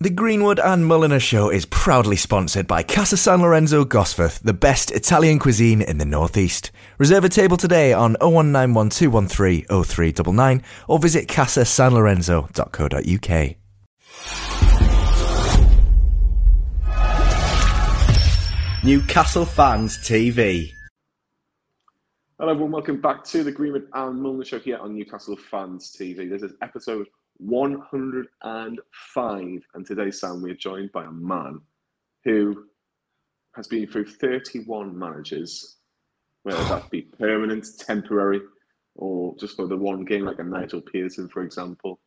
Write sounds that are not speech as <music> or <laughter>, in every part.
The Greenwood and Mulliner Show is proudly sponsored by Casa San Lorenzo Gosforth, the best Italian cuisine in the Northeast. Reserve a table today on 01912130399 or visit casasanlorenzo.co.uk. Newcastle Fans TV. Hello everyone, welcome back to the Greenwood and Mulliner Show here on Newcastle Fans TV. This is episode 105. And today, Sam, we're joined by a man who has been through 31 managers, whether that be permanent, temporary, or just for the one game, like a Nigel Pearson, for example.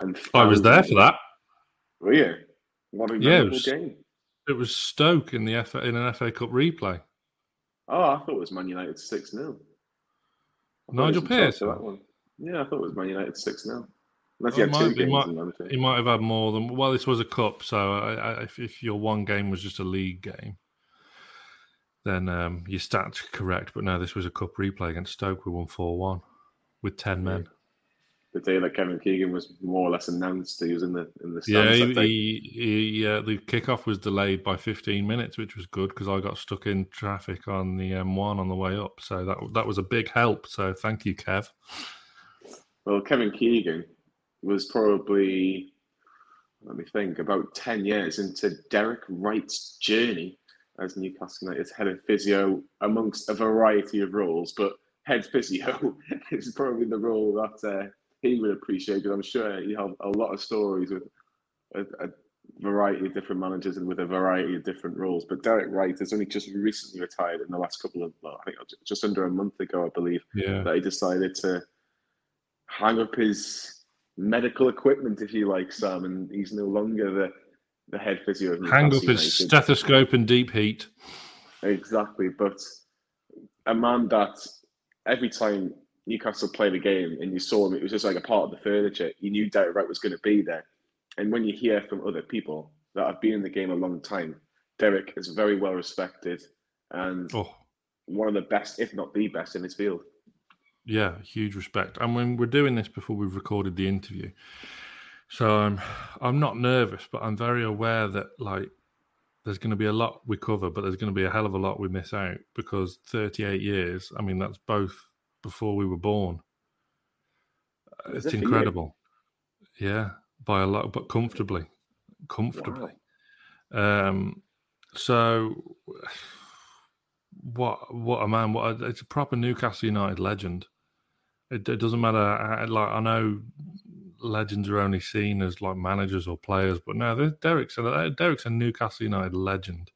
And I was there for that. Were you? What a yeah, it was, game! It was Stoke in the FA, in an FA Cup replay. Oh, I thought it was Man United six 0 Nigel Pearson. Yeah, I thought it was Man United six 0 Unless he had two games. Might, he might have had more than. Well, this was a cup, so I, I, if, if, your one game was just a league game, then um, your stats correct. But no, this was a cup replay against Stoke. We won four one with ten men. The day that Kevin Keegan was more or less announced, he was in the in the stands. Yeah, he, he, he uh, the kickoff was delayed by fifteen minutes, which was good because I got stuck in traffic on the M1 on the way up. So that that was a big help. So thank you, Kev. Well, Kevin Keegan was probably, let me think, about 10 years into Derek Wright's journey as Newcastle United's head of physio amongst a variety of roles. But head physio <laughs> is probably the role that uh, he would appreciate because I'm sure he have a lot of stories with a, a, variety of different managers and with a variety of different roles. But Derek Wright has only just recently retired in the last couple of, well, I think just under a month ago, I believe, yeah. that he decided to hang up his medical equipment, if you like, Sam, and he's no longer the, the head physio of Hang up his stethoscope and deep heat. Exactly, but a man that every time Newcastle played a game and you saw him, it was just like a part of the furniture. You knew Derek Wright was going to be there. And when you hear from other people that have been in the game a long time, Derek is very well respected and oh. one of the best, if not the best, in his field. Yeah, huge respect. And when we're doing this before we've recorded the interview, so I'm I'm not nervous, but I'm very aware that like there's going to be a lot we cover, but there's going to be a hell of a lot we miss out because 38 years. I mean, that's both before we were born. Is it's incredible. Yeah, by a lot, but comfortably, comfortably. Wow. Um, so what what a man! What a, it's a proper Newcastle United legend. It, it doesn't matter. How, like I know legends are only seen as like managers or players, but no, Derek's a, Derek's a Newcastle United legend.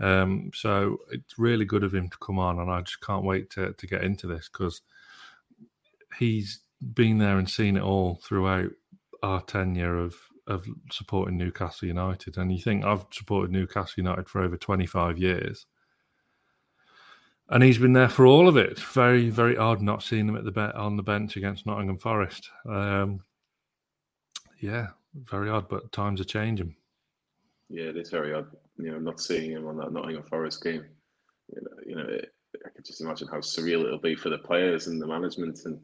Um, so it's really good of him to come on, and I just can't wait to to get into this because he's been there and seen it all throughout our tenure of of supporting Newcastle United. And you think I've supported Newcastle United for over twenty five years, and he's been there for all of it. Very, very odd not seeing him at the be- on the bench against Nottingham Forest. Um, yeah, very odd, but times are changing. Yeah, it is very odd. You know, not seeing him on that Nottingham Forest game. You know, you know it, I could just imagine how surreal it'll be for the players and the management and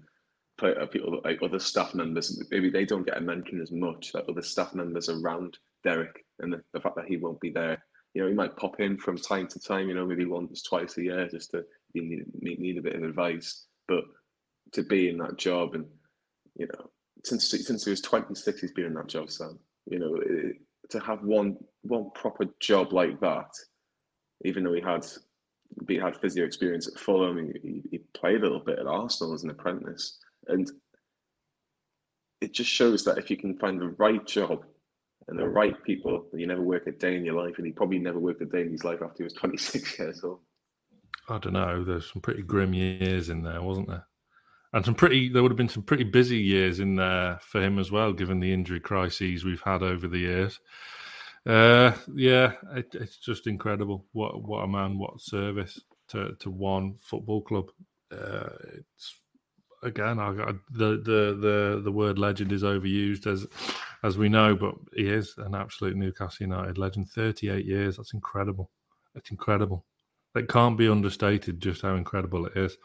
play, uh, people like other staff members. Maybe they don't get a mention as much. Like other staff members around Derek and the, the fact that he won't be there you know, he might pop in from time to time, you know, maybe once, twice a year just to need, need a bit of advice. But to be in that job and, you know, since since he was 26, he's been in that job, Sam. You know, it, to have one one proper job like that, even though he had he had physio experience at Fulham, he, he played a little bit at Arsenal as an apprentice, and it just shows that if you can find the right job and the right people, you never work a day in your life, and he probably never worked a day in his life after he was <laughs> 26 years old. I don't know. There's some pretty grim years in there, wasn't there? And some pretty, there would have been some pretty busy years in there for him as well, given the injury crises we've had over the years. Uh, yeah, it, it's just incredible. What what a man, what service to, to one football club. Uh, it's again, I, I, the the the the word legend is overused as as we know, but he is an absolute Newcastle United legend. Thirty eight years, that's incredible. It's incredible. It can't be understated just how incredible it is.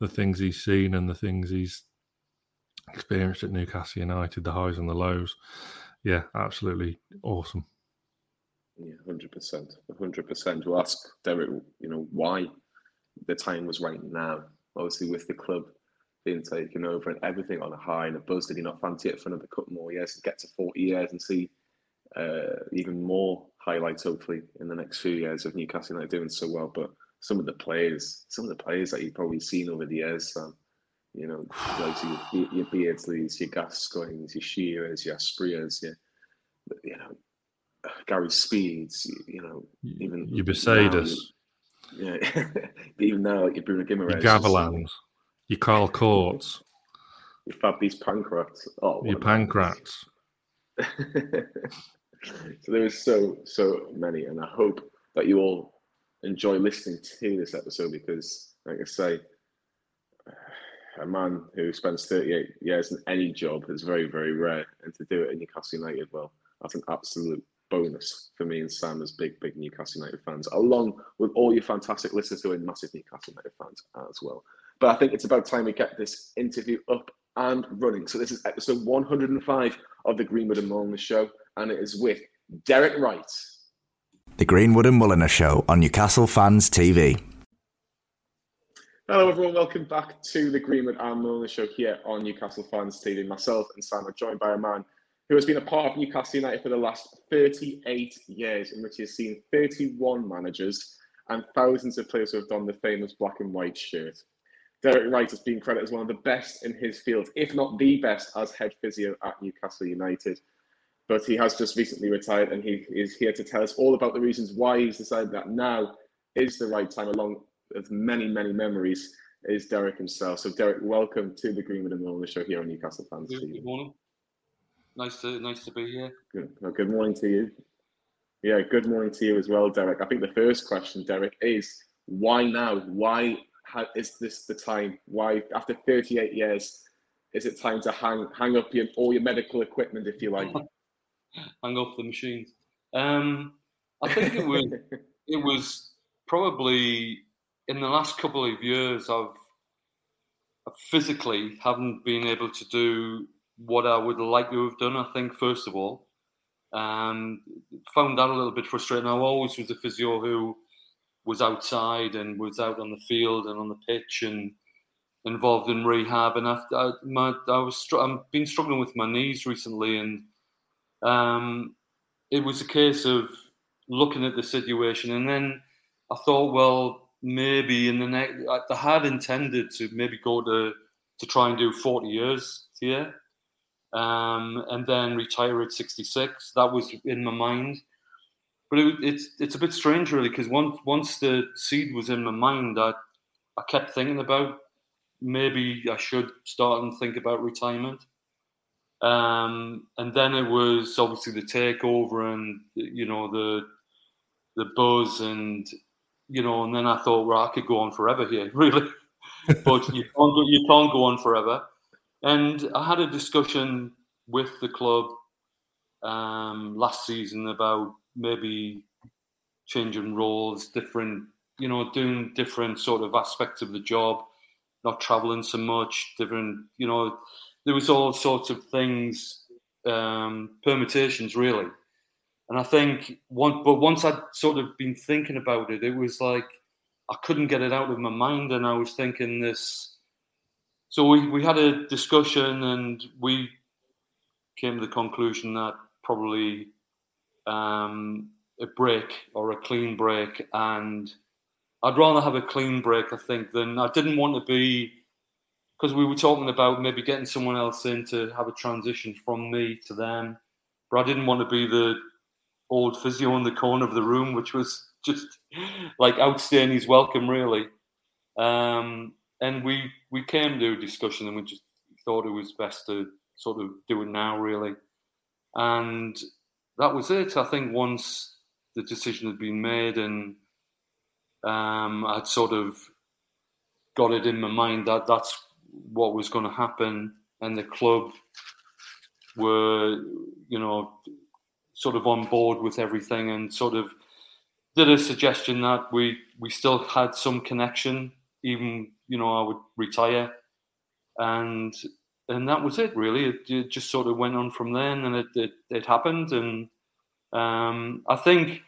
The things he's seen and the things he's experienced at Newcastle United, the highs and the lows. yeah, absolutely awesome. Yeah, hundred percent, hundred percent. We'll ask Derek, you know, why the time was right now. Obviously, with the club being taken over and everything on a high and a buzz, did he not fancy it for another couple more years to get to forty years and see uh, even more highlights, hopefully, in the next few years of Newcastle United doing so well. But some of the players, some of the players that you've probably seen over the years, Sam, you know, like your, your Beardsleys, your Gascoignes, your Shearers, your Asprillas, your, you know, Gary Speeds, you know, even your Mercedes. <laughs> yeah, even now, like your Bruno Guimaraes, your Gavilans, your Carl Corts, your Fabrice Pancrates, oh, your Pancrates. <laughs> so there is so so many, and I hope that you all enjoy listening to this episode because, like I say, a man who spends 38 years in any job is very very rare, and to do it in Newcastle United, well, that's an absolute bonus for me and Sam as big, big Newcastle United fans, along with all your fantastic listeners who are massive Newcastle United fans as well. But I think it's about time we get this interview up and running. So this is episode 105 of the Greenwood and Mulliner Show, and it is with Derek Wright. The Greenwood and Mulliner Show on Newcastle Fans TV. Hello, everyone. Welcome back to the Greenwood and Mulliner Show here on Newcastle Fans TV. Myself and Sam are joined by a man who has been a part of Newcastle United for the last 38 years, in which he has seen 31 managers and thousands of players who have donned the famous black and white shirt. Derek Wright has been credited as one of the best in his field, if not the best, as head physio at Newcastle United. But he has just recently retired and he is here to tell us all about the reasons why he's decided that now is the right time, along with many, many memories, is Derek himself. So, Derek, welcome to the Greenwood and Mulliner show here on Newcastle Fans Good, good morning. Nice to nice to be here. Good. Well, good morning to you. Yeah, good morning to you as well, Derek. I think the first question, Derek, is why now? Why is this the time? Why, after 38 years, is it time to hang hang up your, all your medical equipment, if you like? <laughs> hang up the machines. Um, I think it was <laughs> it was probably in the last couple of years I've, I've physically haven't been able to do what I would like to have done. I think first of all, um, found that a little bit frustrating. I always was a physio who was outside and was out on the field and on the pitch and involved in rehab. And I, I, my, I was I've been struggling with my knees recently, and um, it was a case of looking at the situation. And then I thought, well, maybe in the next, I had intended to maybe go to to try and do 40 years here um, and then retire at 66. That was in my mind. But it, it's it's a bit strange, really, because once once the seed was in my mind, I I kept thinking about maybe I should start and think about retirement. Um, and then it was obviously the takeover and you know the the buzz and you know, and then I thought, well, I could go on forever here, <laughs> really. <laughs> but you can't go, you can't go on forever. And I had a discussion with the club um, last season about maybe changing roles, different, you know, doing different sort of aspects of the job, not traveling so much, different, you know, there was all sorts of things, um, permutations really. And I think one, but once I'd sort of been thinking about it, it was like I couldn't get it out of my mind, and I was thinking this so we, we had a discussion and we came to the conclusion that probably um, a break or a clean break. And I'd rather have a clean break, I think, than I didn't want to be because we were talking about maybe getting someone else in to have a transition from me to them, but I didn't want to be the old physio in the corner of the room, which was <laughs> just like outstaying his welcome, really. Um, and we we came to a discussion and we just thought it was best to sort of do it now really. And that was it. I think once the decision had been made and um, i'd sort of got it in my mind that that's what was going to happen and the club were you know sort of on board with everything and sort of did a suggestion that we we still had some connection even you know I would retire, and and that was it really. It, it, just sort of went on from then, and it it, it happened, and um, I think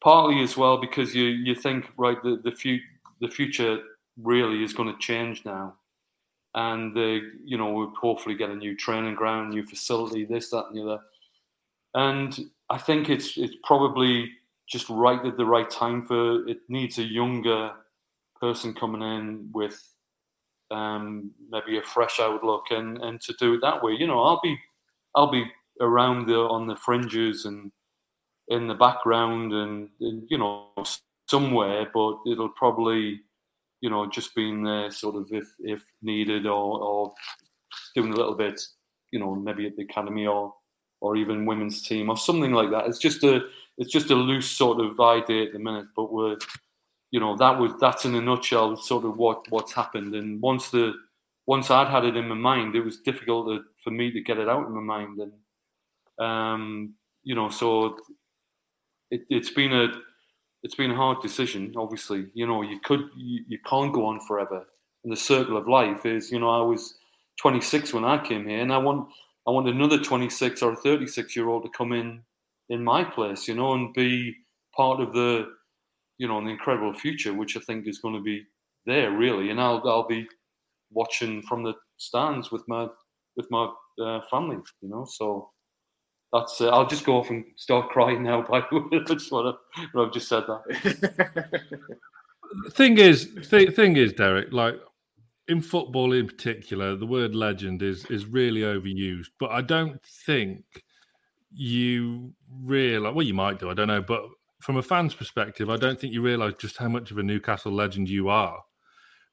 partly as well because you you think right the the, fu- the future really is going to change now, and the you know we'll hopefully get a new training ground, new facility, this that and the other, and I think it's it's probably just right at the right time for it needs a younger person coming in with um, maybe a fresh outlook and, and to do it that way. You know, I'll be I'll be around the on the fringes and in the background and, and you know somewhere, but it'll probably you know just being there sort of if if needed or, or doing a little bit, you know, maybe at the academy or or even women's team or something like that. It's just a it's just a loose sort of idea at the minute, but we're you know that was that's in a nutshell sort of what what's happened. And once the once I'd had it in my mind, it was difficult to, for me to get it out in my mind. And um, you know, so it, it's been a it's been a hard decision. Obviously, you know, you could you, you can't go on forever. And the circle of life is, you know, I was 26 when I came here, and I want I want another 26 or 36 year old to come in in my place, you know, and be part of the you know, an incredible future, which I think is going to be there really. And I'll I'll be watching from the stands with my with my uh, family, you know. So that's uh, I'll just go off and start <laughs> crying now. By the way, what, I, what I've just said. That thing is, th- thing is, Derek, like in football in particular, the word legend is is really overused. But I don't think you realize. Well, you might do. I don't know, but from a fan's perspective, I don't think you realise just how much of a Newcastle legend you are,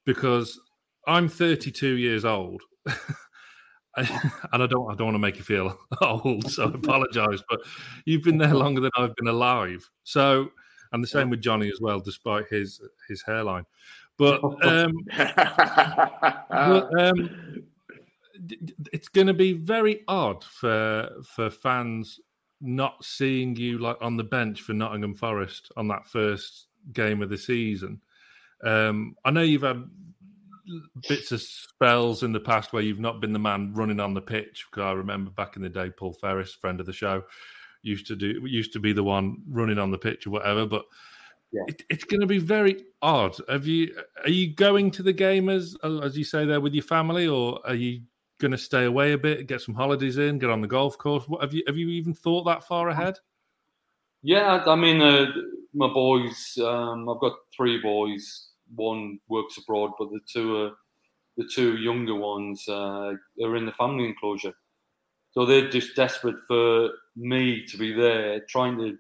because I'm 32 years old, <laughs> and I don't I don't want to make you feel <laughs> old, so I apologise, but you've been there longer than I've been alive. So, and the same with Jonny as well, despite his his hairline. But, um, but <laughs> um, it's going to be very odd for for fans not seeing you like on the bench for Nottingham Forest on that first game of the season. Um, I know you've had bits of spells in the past where you've not been the man running on the pitch. Because I remember back in the day, Paul Ferris, friend of the show, used to do used to be the one running on the pitch or whatever. But yeah. it, it's going to be very odd. Have you are you going to the game as as you say there with your family, or are you going to stay away a bit, get some holidays in, get on the golf course? What have you have you even thought that far ahead? Yeah, I mean, uh, my boys. Um, I've got three boys. One works abroad, but the two are the two younger ones uh, are in the family enclosure. So they're just desperate for me to be there, trying to.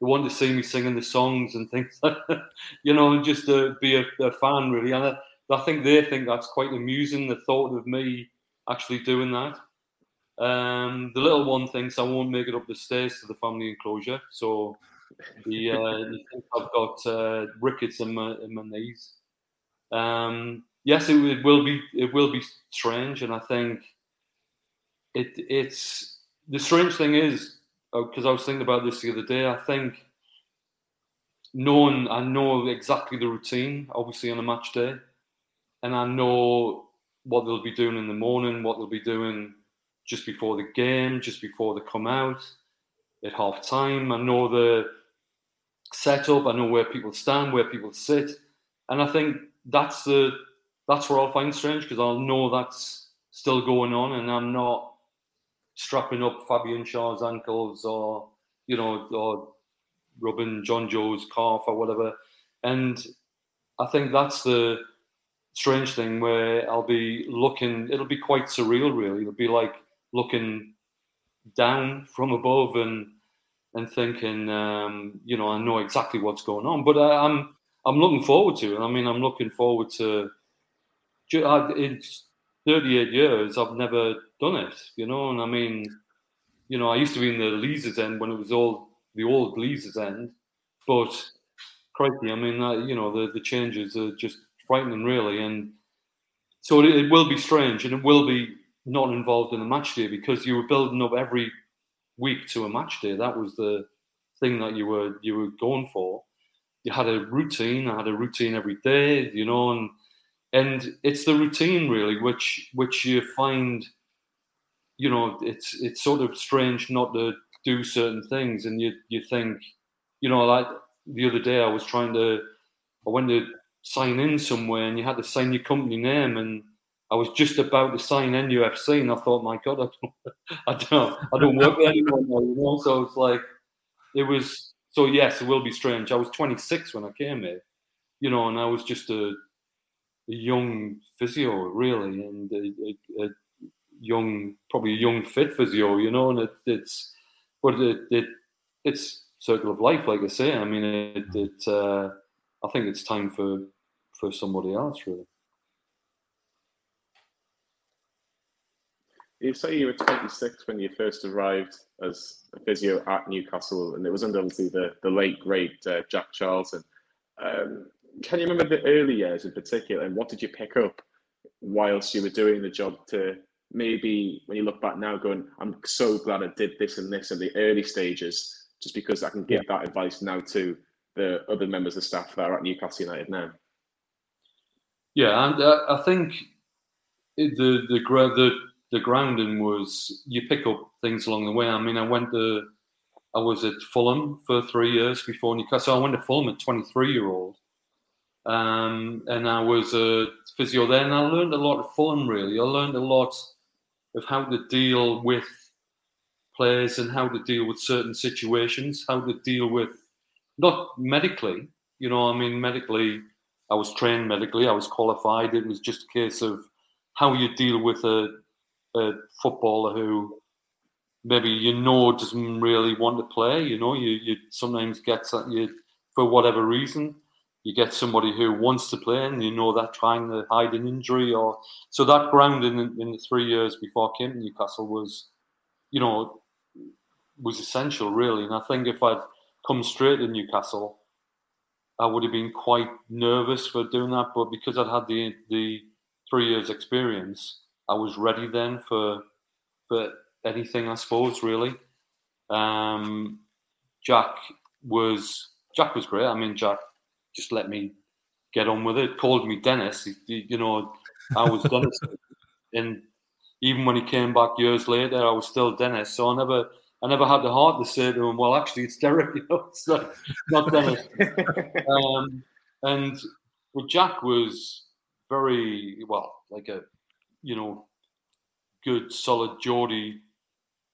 They want to see me singing the songs and things, <laughs> you know, just to be a, a fan really. And I, I think they think that's quite amusing. The thought of me actually doing that. Um, the little one thinks I won't make it up the stairs to the family enclosure, so he, uh, I've got uh, rickets in my in my knees. Um, yes, it, it, will be it will be strange, and I think it it's the strange thing is because uh, I was thinking about this the other day. I think knowing I know exactly the routine, obviously on a match day, and I know what they'll be doing in the morning, what they'll be doing just before the game, just before they come out at half time. I know the setup, I know where people stand, where people sit. And I think that's the that's where I'll find strange because I'll know that's still going on and I'm not strapping up Fabian Schär's ankles or you know or rubbing Jonjo's calf or whatever. And I think that's the strange thing where I'll be looking, it'll be quite surreal, really. It'll be like looking down from above and and thinking, um, you know, I know exactly what's going on. But I, am I'm looking forward to it. I mean, I'm looking forward to. In 38 years, I've never done it, you know, and I mean, you know, I used to be in the Leazes end when it was all the old Leazes end, but crikey, I mean, you know, the the changes are just frightening, really. And so it, it, will be strange, and it will be not involved in a match day because you were building up every week to a match day. That was the thing that you were you were going for. You had a routine. I had a routine every day, you know, and and it's the routine really, which which you find, you know, it's it's sort of strange not to do certain things, and you you think, you know, like the other day I was trying to, I went to sign in somewhere, and you had to sign your company name, and I was just about to sign NUFC, and I thought, my God, I don't, <laughs> I don't, I don't work there anymore. You know, so it's like, it was. So yes, it will be strange. I was 26 when I came here, you know, and I was just a, a young physio, really, and a, a, a, young, probably a young fit physio, you know, and it, it's, but it, it, it's circle of life, like I say. I mean, it, it uh, I think it's time for for somebody else, really. You say you were 26 when you first arrived as a physio at Newcastle, and it was under obviously the, the late great uh, Jack Charlton. Um, can you remember the early years in particular, and what did you pick up whilst you were doing the job to maybe when you look back now, going, I'm so glad I did this and this in the early stages, just because I can give yeah. that advice now to the other members of staff that are at Newcastle United now. Yeah, and uh, I think the the the the grounding was you pick up things along the way. I mean, I went to I was at Fulham for three years before Newcastle. I went to Fulham at 23 year old, um, and I was a physio there, and I learned a lot at Fulham. Really, I learned a lot of how to deal with players and how to deal with certain situations, how to deal with not medically. You know, I mean, medically, I was trained medically, I was qualified. It was just a case of how you deal with a a footballer who maybe you know doesn't really want to play. You know, you you sometimes get you for whatever reason you get somebody who wants to play and you know that trying to hide an injury or so that grounding in, in the three years before I came to Newcastle was, you know, was essential really. And I think if I'd come straight to Newcastle, I would have been quite nervous for doing that. But because I'd had the the three years experience, I was ready then for for anything, I suppose. Really, um, Jack was Jack was great. I mean, Jack just let me get on with it. Called me Dennis. He, you know, I was Dennis, <laughs> and even when he came back years later, I was still Dennis. So I never. I never had the heart to say to him, "Well, actually, it's Derek." <laughs> You know, it's not, not Dennis. <laughs> um, and well, Jack was very well, like a you know, good, solid Geordie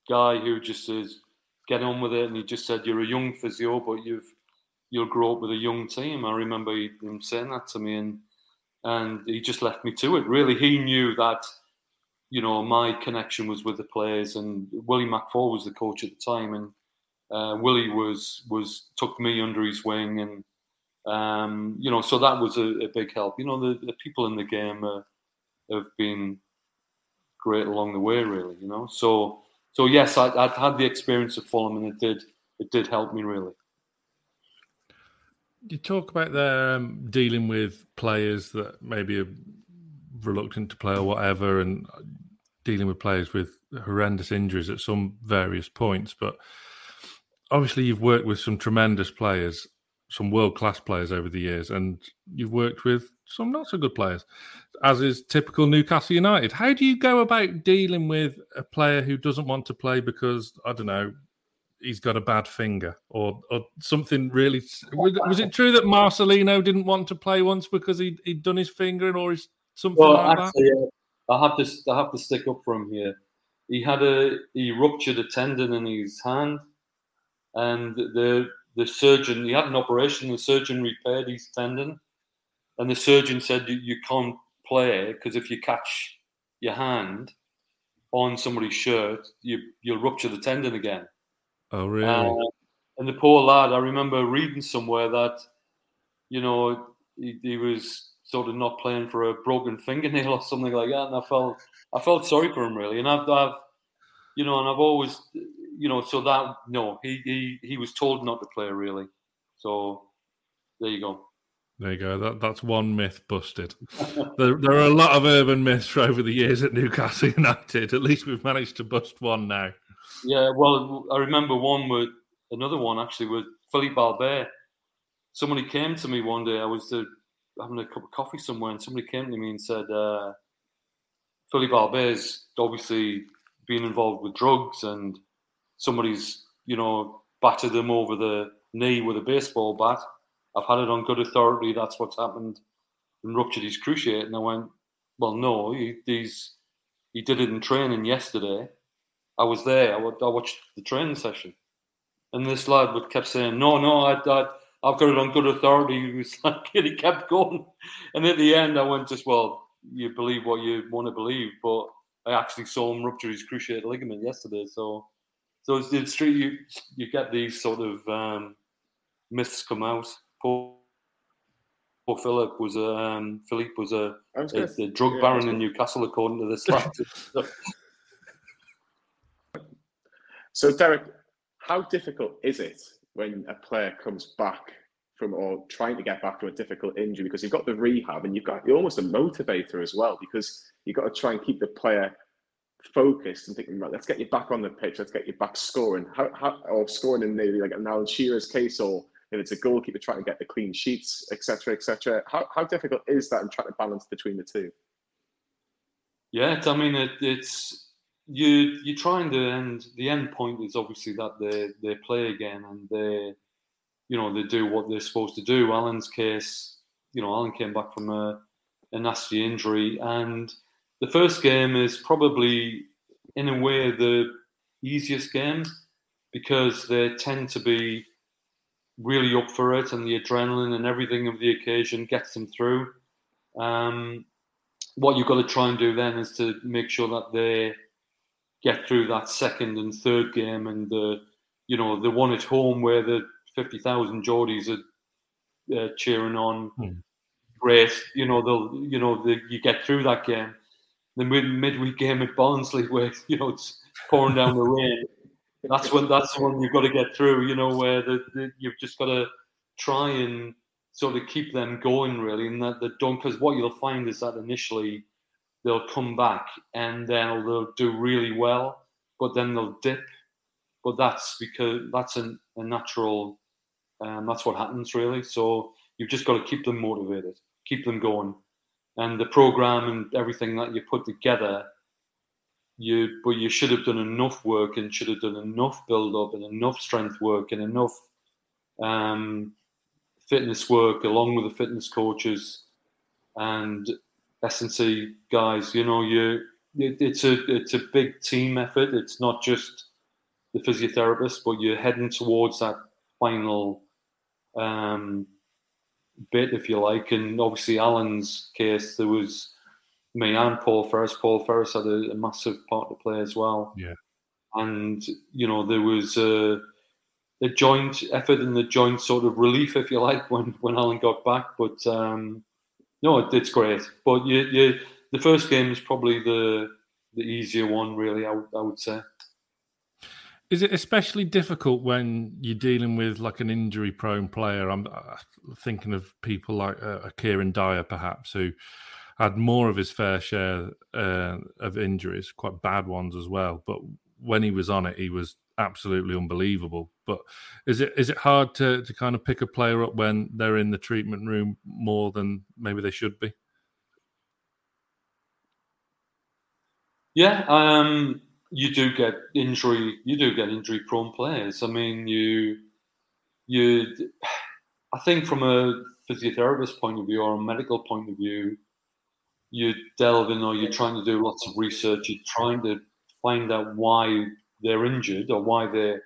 guy who just says, get on with it. And he just said, you're a young physio, but you've you'll grow up with a young team. I remember him saying that to me, and and he just left me to it. Really, he knew that you know my connection was with the players, and Willie McFaul was the coach at the time, and uh, Willie was was took me under his wing, and um, you know, so that was a, a, big help. You know, the, the people in the game have been great along the way, really. You know, so so yes, I, would had the experience of Fulham, and it did it did help me really. You talk about the um, dealing with players that maybe are reluctant to play or whatever, and dealing with players with horrendous injuries at some various points. But obviously, you've worked with some tremendous players, some world class players over the years, and you've worked with some not so good players, as is typical Newcastle United. How do you go about dealing with a player who doesn't want to play because I don't know he's got a bad finger or or something really? Was it true that Marcelino didn't want to play once because he he'd done his finger or his something well, like actually, that? I have to I have to stick up for him here. He had a he ruptured a tendon in his hand, and the the surgeon he had an operation. The surgeon repaired his tendon and the surgeon said you, you can't play because if you catch your hand on somebody's shirt, you you'll rupture the tendon again. Oh, really? Uh, and the poor lad, I remember reading somewhere that, you know, he, he, was sort of not playing for a broken fingernail or something like that, and I felt I felt sorry for him really, and I've, I've you know, and I've always, you know, so that no, he he he was told not to play really, so there you go. There you go. That, that's one myth busted. <laughs> there, there are a lot of urban myths over the years at Newcastle <laughs> United. At least we've managed to bust one now. Yeah, well, I remember one with another one actually with Philippe Albert. Somebody came to me one day. I was the having a cup of coffee somewhere, and somebody came to me and said, uh, "Philippe Albert obviously been involved with drugs, and somebody's you know battered him over the knee with a baseball bat. I've had it on good authority. That's what's happened, and ruptured his cruciate." And I went, "Well, no, he, he's he did it in training yesterday. I was there. I, I watched the training session." And this lad would kept saying, "No, no, I, I, I've got it on good authority." <laughs> He was like, and he kept going. And at the end, I went, "Just well, you believe what you want to believe," but I actually saw him rupture his cruciate ligament yesterday. So, so it's, it's true. You you get these sort of um, myths come out. Poor, poor Philip was a um, Philippe was a, was a, a drug yeah, baron in Newcastle, according to this lad. <laughs> <laughs> so, Derek, how difficult is it when a player comes back from or trying to get back from a difficult injury because you've got the rehab and you've got you're almost a motivator as well because you've got to try and keep the player focused and thinking, right, let's get you back on the pitch, let's get you back scoring. How, how or scoring in maybe like an Alan Shearer's case or if it's a goalkeeper trying to get the clean sheets, etc., etc. How, how difficult is that and trying to balance between the two? Yeah, I mean it, it's you you're trying to end the end point is obviously that they they play again and they you know they do what they're supposed to do. Alan's case, you know, Alan came back from a, a nasty injury, and the first game is probably in a way the easiest game because they tend to be really up for it, and the adrenaline and everything of the occasion gets them through. Um, what you've got to try and do then is to make sure that they get through that second and third game and the you know the one at home where the fifty thousand Geordies are uh, cheering on. Hmm. Great, you know they'll you know the, you get through that game. The mid midweek game at Barnsley <laughs> where you know it's pouring down the rain. That's when that's the one you've got to get through. You know where the, the you've just got to try and sort of keep them going really, and that the don't because what you'll find is that initially they'll come back and then they'll do really well, but then they'll dip. But that's because that's a, a natural, um, that's what happens really. So you've just got to keep them motivated, keep them going, and the program and everything that you put together. You, but you should have done enough work and should have done enough build up and enough strength work and enough um, fitness work along with the fitness coaches and S&C guys. You know, you it, it's a it's a big team effort. It's not just the physiotherapist, but you're heading towards that final um, bit, if you like. And obviously, Alan's case, there was me and Paul Ferris. Paul Ferris had a, a massive part to play as well. Yeah. And you know, there was a, a joint effort and the joint sort of relief, if you like, when when Alan got back. But um, no, it's great. But you, you, the first game is probably the the easier one, really. I, I would say. Is it especially difficult when you're dealing with like an injury-prone player? I'm uh, thinking of people like uh, Kieran Dyer, perhaps, who had more of his fair share uh, of injuries, quite bad ones as well. But when he was on it, he was absolutely unbelievable. But is it is it hard to to kind of pick a player up when they're in the treatment room more than maybe they should be? Yeah, um, you do get injury. You do get injury prone players. I mean, you you. I think from a physiotherapist point of view or a medical point of view, you delve in or you're trying to do lots of research. You're trying to find out why they're injured or why they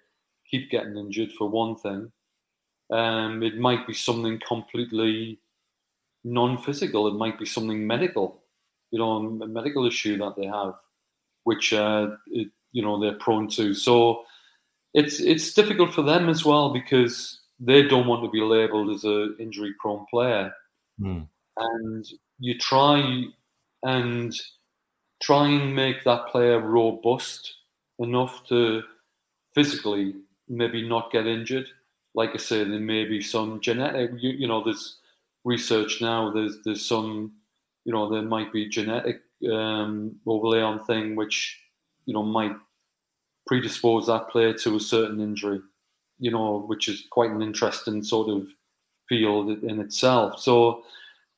keep getting injured for one thing. Um, it might be something completely non-physical. It might be something medical, you know, a medical issue that they have, which uh, it, you know they're prone to. So it's it's difficult for them as well because they don't want to be labelled as a injury-prone player, mm. and you try and try and make that player robust enough to physically maybe not get injured. Like I say, there may be some genetic. You, you know, there's research now. There's there's some, you know, there might be genetic um, overlay on thing which you know might predispose that player to a certain injury. You know, which is quite an interesting sort of field in itself. So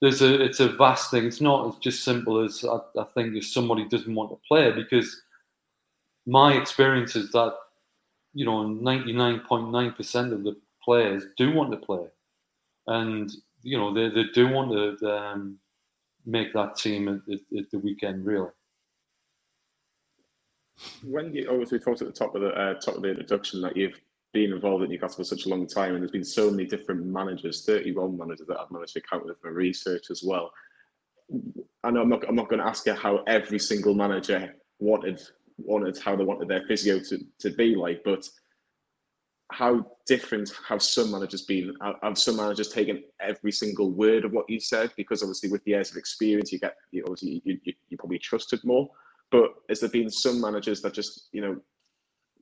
there's a it's a vast thing. It's not as just simple as I, I think if somebody doesn't want to play because my experience is that you know 99.9% of the players do want to play, and you know they, they do want to um, make that team at, at, at, the weekend really. When you obviously talked at the top of the uh, top of the introduction that you've been involved at Newcastle for such a long time, and there's been so many different managers, 31 managers that I've managed to count with my research as well. I know I'm not, I'm not going to ask you how every single manager wanted wanted how they wanted their physio to, to be like, but how different have some managers been? Have some managers taken every single word of what you said? Because obviously, with the years of experience, you get you obviously you, you, you probably trusted more. But has there been some managers that just you know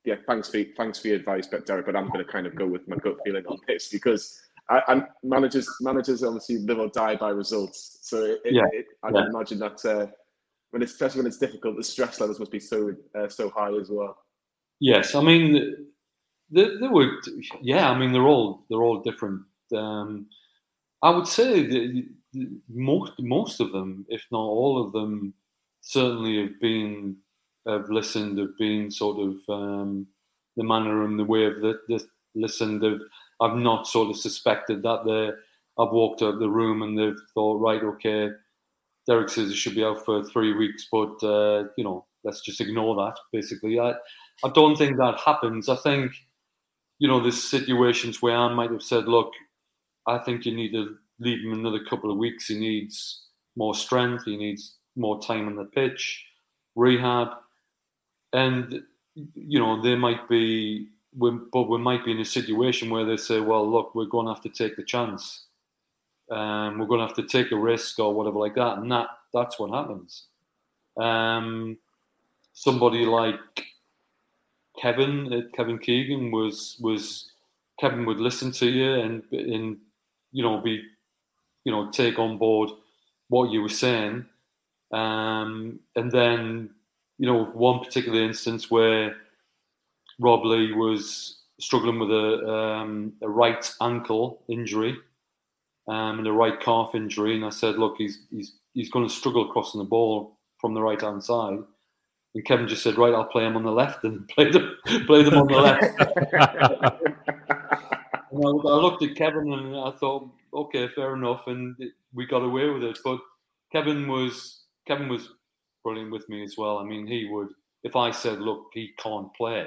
yeah, thanks for thanks for your advice, but Derek. But I'm going to kind of go with my gut feeling on this because I, I'm managers managers obviously live or die by results. So it, yeah. It, I yeah. imagine that uh, when it's especially when it's difficult, the stress levels must be so uh, so high as well. Yes, I mean, they would. Yeah, I mean, they're all they're all different. Um, I would say that most most of them, if not all of them, certainly have been have listened, have been sort of um, the manner and the way of the, the listened. Have, I've not sort of suspected that they. I've walked out the room and they've thought, right, okay, Derek says he should be out for three weeks, but uh, you know, let's just ignore that. Basically, I, I don't think that happens. I think, you know, there's situations where I might have said, look, I think you need to leave him another couple of weeks. He needs more strength. He needs more time on the pitch, rehab and you know they might be but we might be in a situation where they say well look we're going to have to take the chance um, we're going to have to take a risk or whatever like that and that that's what happens. Um, somebody like Kevin uh, Kevin Keegan was was Kevin would listen to you and and you know be you know take on board what you were saying. Um, and then you know, one particular instance where Rob Lee was struggling with a, um, a right ankle injury um, and a right calf injury, and I said, look, he's he's he's going to struggle crossing the ball from the right hand side. And Kevin just said, right, I'll play him on the left and <laughs> play them play them on the left. <laughs> I, I, looked at Kevin and I thought, okay, fair enough, and we got away with it. But Kevin was Kevin was brilliant with me as well. I mean, he would, if I said, look, he can't play,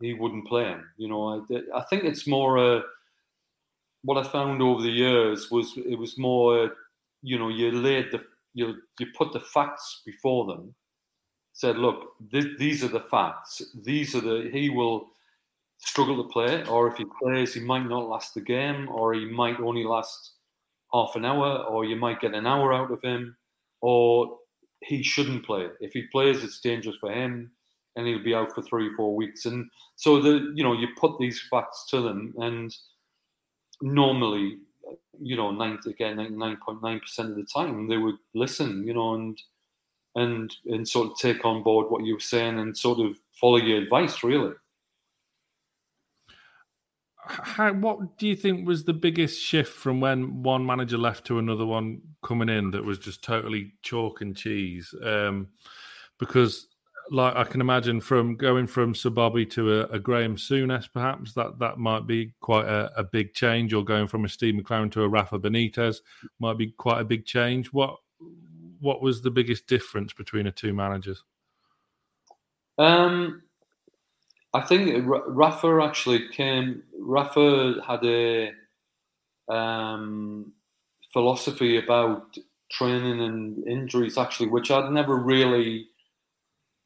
he wouldn't play him. You know, I, I think it's more uh, what I found over the years was it was more, you know, you laid the, you, you put the facts before them, said, look, th- these are the facts. These are the, he will struggle to play, or if he plays, he might not last the game, or he might only last half an hour, or you might get an hour out of him, or he shouldn't play. If he plays, it's dangerous for him, and he'll be out for three, four weeks. And so the you know you put these facts to them, and normally, you know, 90, again, ninety nine point nine percent of the time, they would listen, you know, and and and sort of take on board what you were saying and sort of follow your advice, really how, what do you think was the biggest shift from when one manager left to another one coming in that was just totally chalk and cheese? Um, because, like, I can imagine from going from Bobby to a, a Graeme Souness, perhaps that that might be quite a, a, big change, or going from a Steve McClaren to a Rafa Benitez might be quite a big change. What what was the biggest difference between the two managers? Um, I think Rafa actually came. Rafa had a um, philosophy about training and injuries, actually, which I'd never really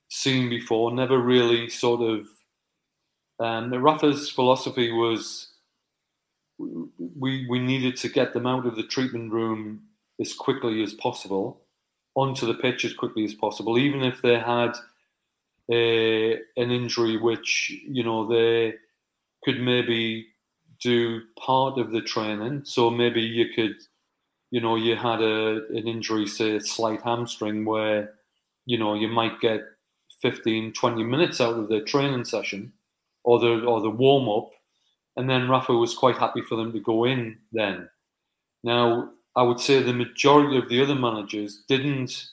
seen before. Never really sort of. Um, Rafa's philosophy was we we needed to get them out of the treatment room as quickly as possible, onto the pitch as quickly as possible, even if they had uh, an injury which you know they could maybe do part of the training. So maybe you could, you know, you had a an injury, say a slight hamstring, where you know you might get 15, 20 minutes out of their training session or the or the warm up, and then Rafa was quite happy for them to go in then. Now I would say the majority of the other managers didn't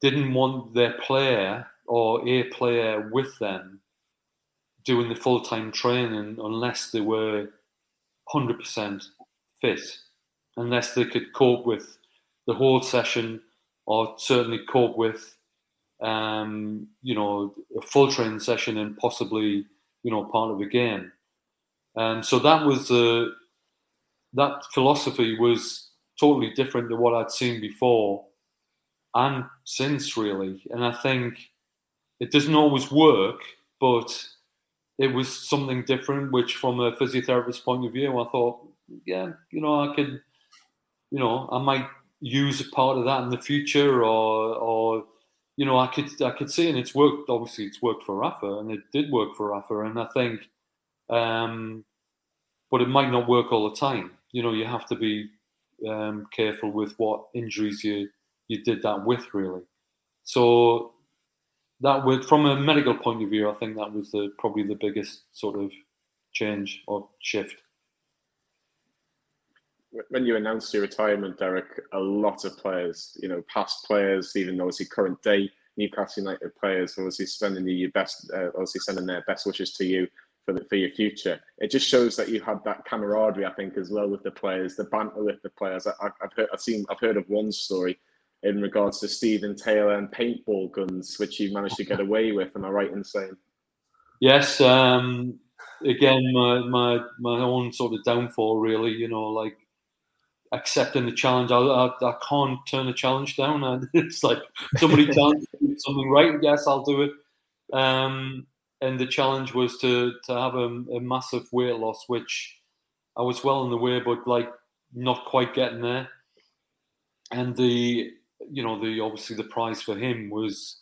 didn't want their player or a player with them doing the full time training unless they were hundred percent fit, unless they could cope with the whole session or certainly cope with um, you know a full training session and possibly you know part of a game. And so that was uh, that philosophy was totally different to what I'd seen before and since really. And I think it doesn't always work, but it was something different, which from a physiotherapist point of view, I thought, yeah, you know, I could, you know, I might use a part of that in the future or or you know, I could I could see and it's worked obviously it's worked for Rafa and it did work for Rafa and I think um but it might not work all the time. You know, you have to be um, careful with what injuries you you did that with, really. So that would, from a medical point of view, I think that was the probably the biggest sort of change or shift. When you announced your retirement, Derek, a lot of players, you know, past players, even obviously current day Newcastle United players, obviously sending you your best, uh, obviously sending their best wishes to you for the, for your future. It just shows that you had that camaraderie, I think, as well with the players, the banter with the players. I, have heard, I've seen, I've heard of one story in regards to Stephen Taylor and paintball guns, which you managed to get <laughs> away with. Am I right in saying? Yes. Um, again, my my my own sort of downfall, really. You know, like accepting the challenge. I, I, I can't turn a challenge down. <laughs> It's like somebody tells me something right. Yes, I'll do it. Um, and the challenge was to to have a, a, massive weight loss, which I was well on the way, but like not quite getting there. And the you know the obviously the prize for him was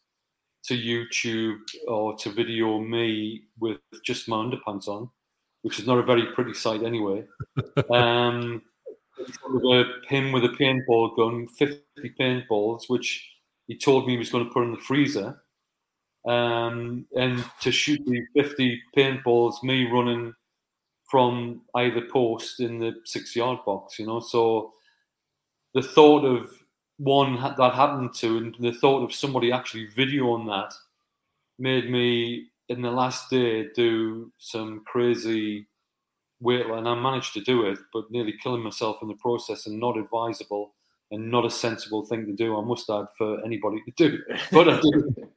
to YouTube or to video me with just my underpants on, which is not a very pretty sight anyway. <laughs> um, him with a paintball gun, 50 paintballs, which he told me he was going to put in the freezer um, and to shoot the 50 paintballs, me running from either post in the six yard box, you know. So the thought of one that happened to, and the thought of somebody actually videoing that made me in the last day do some crazy weight and I managed to do it, but nearly killing myself in the process and not advisable and not a sensible thing to do. I must add for anybody to do, but I did. <laughs>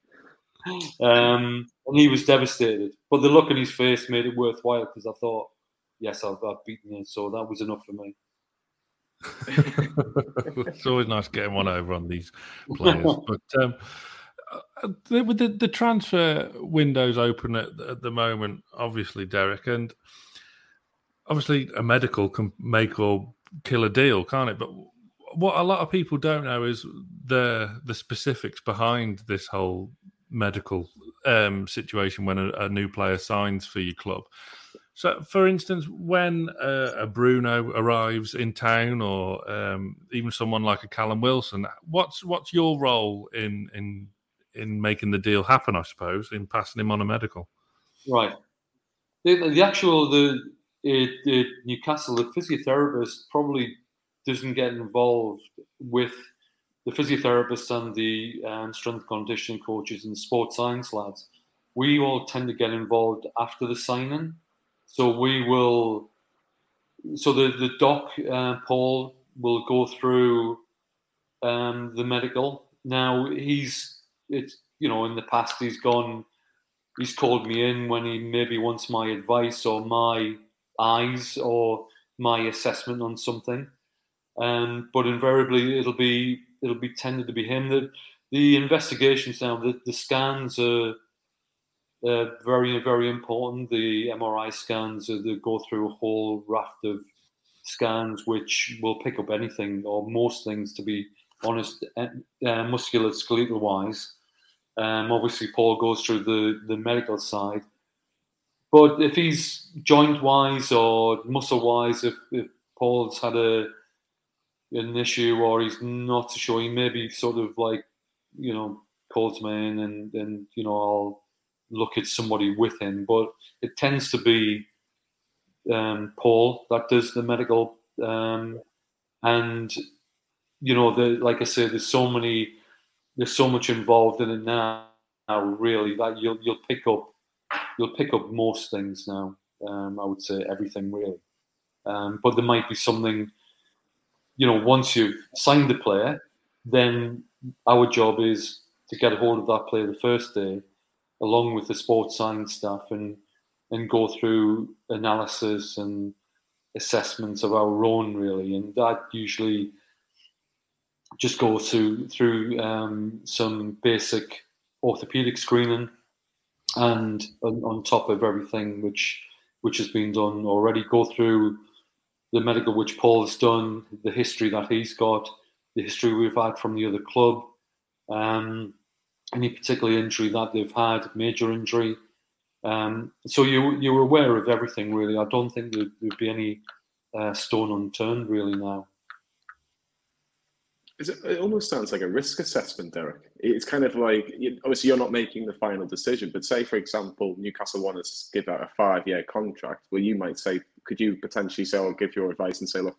Um, and he was devastated. But the look on his face made it worthwhile because I thought, yes, I've, I've beaten you. So that was enough for me. <laughs> it's always nice getting one over on these players. <laughs> but um, uh, with the, the transfer windows open at, at the moment, obviously, Derek, and obviously a medical can make or kill a deal, can't it? But what a lot of people don't know is the the specifics behind this whole medical um, situation when a, a, new player signs for your club. So, for instance, when uh, a Bruno arrives in town, or um, even someone like a Callum Wilson, what's what's your role in in in making the deal happen? I suppose in passing him on a medical. Right. The, the actual the, the Newcastle the physiotherapist probably doesn't get involved with the physiotherapists and the um, strength conditioning coaches and sports science lads, we all tend to get involved after the signing. So we will, so the the doc uh, Paul will go through um, the medical. Now he's it's you know in the past he's gone, he's called me in when he maybe wants my advice or my eyes or my assessment on something. Um, but invariably it'll be it'll be tended to be him. The, the investigations now, the, the scans are uh, very, very important. The MRI scans they go through a whole raft of scans which will pick up anything or most things, to be honest, uh, uh musculoskeletal wise. Um, obviously, Paul goes through the, the medical side. But if he's joint wise or muscle wise, if, if Paul's had a an issue or he's not sure, he maybe sort of like, you know, calls me in and, and you know, I'll look at somebody with him. But it tends to be um, Paul that does the medical um, and you know, the like I said, there's so many, there's so much involved in it now. Now, really, that you'll you'll pick up, you'll pick up most things now. Um, I would say everything really, um, but there might be something. You know, once you've signed the player, then our job is to get a hold of that player the first day, along with the sports science staff, and and go through analysis and assessments of our own really, and that usually just go through through um, some basic orthopedic screening, and on, on, top of everything which which has been done already, go through the medical which Paul's done, the history that he's got, the history we've had from the other club, um, any particular injury that they've had, major injury. Um, so you you're aware of everything really. I don't think there, would be any uh, stone unturned really now. It, almost sounds like a risk assessment, Derek. It's kind of like obviously you're not making the final decision, but say for example Newcastle want to give out a five-year contract, well you might say, could you potentially say, or give your advice and say, look,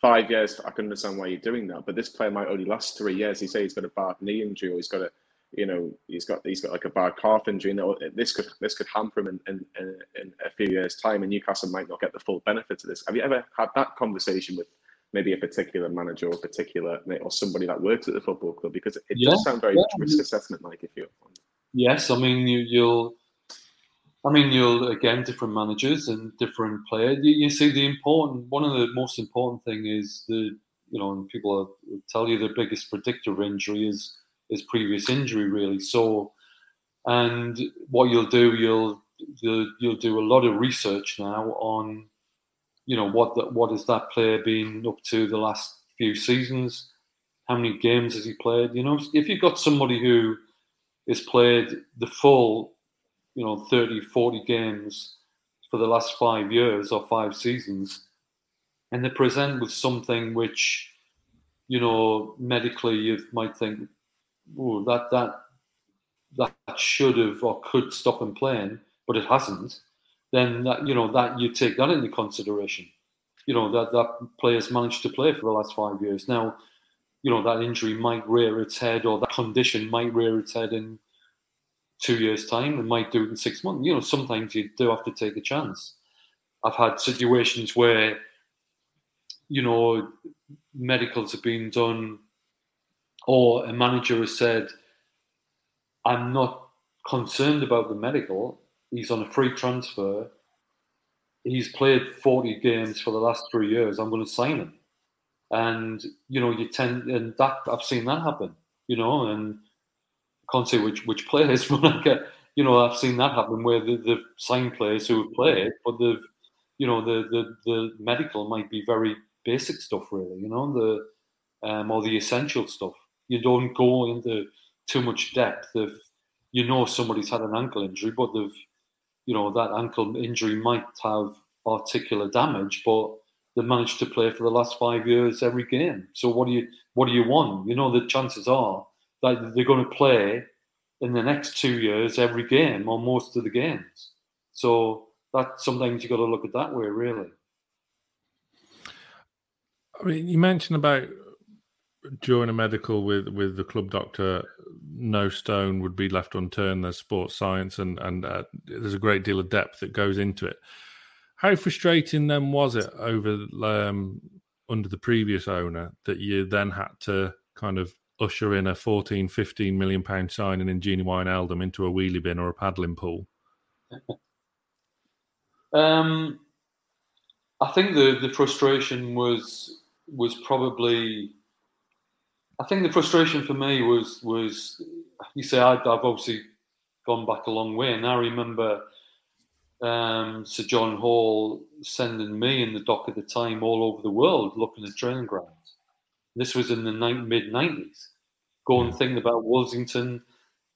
five years, I can understand why you're doing that, but this player might only last three years. He say he's got a bad knee injury, or he's got a, you know, he's got he's got like a bad calf injury. And uh, this could this could hamper him in, in, in a few years' time, and Newcastle might not get the full benefit of this. Have you ever had that conversation with maybe a particular manager or particular or somebody that works at the football club because it yeah, does sound very yeah. much risk assessment like if you're yes i mean you, you'll i mean you'll again different managers and different players you, you, see the important one of the most important thing is the you know and people tell you the biggest predictor of injury is is previous injury really. So and what you'll do you'll you'll, you'll do a lot of research now on you know what the, what has that player been up to the last few seasons? How many games has he played? You know, if you've got somebody who has played the full, you know, 30, 40 games for the last five years or five seasons, and they present with something which, you know, medically you might think, oh, that that that should have or could stop him playing, but it hasn't then that, you know that you take that into consideration. You know that that player's managed to play for the last five years. Now, you know that injury might rear its head, or that condition might rear its head in two years' time. It might do it in six months. You know, sometimes you do have to take a chance. I've had situations where, you know, medicals have been done, or a manager has said, "I'm not concerned about the medical. He's on a free transfer. He's played 40 games for the last three years. I'm going to sign him. And, you know, you tend, and that, I've seen that happen, you know, and I can't say which, which players, <laughs> but you know, I've seen that happen where they, they've signed players who have played, but they've, you know, the, the, the medical might be very basic stuff, really, you know, the, um, or the essential stuff. You don't go into too much depth of, you know, somebody's had an ankle injury, but they've, you know that ankle injury might have articular damage, but they managed to play for the last five years every game. So what do you what do you want? You know the chances are that they're going to play in the next two years every game or most of the games. So that sometimes you've got to look at that way, really. I mean, you mentioned about during a medical with with the club doctor, no stone would be left unturned. There's sports science, and and uh, there's a great deal of depth that goes into it. How frustrating then was it over um, under the previous owner that you then had to kind of usher in a 14, 15 million pound signing in Gini Wine Wijnaldum into a wheelie bin or a paddling pool? um, I think the the frustration was was probably I think the frustration for me was was you say I, have obviously gone back a long way, and I remember um, Sir John Hall sending me and the doc at the time all over the world looking at training grounds. This was in the mid '90s, going thinking about Woolsington,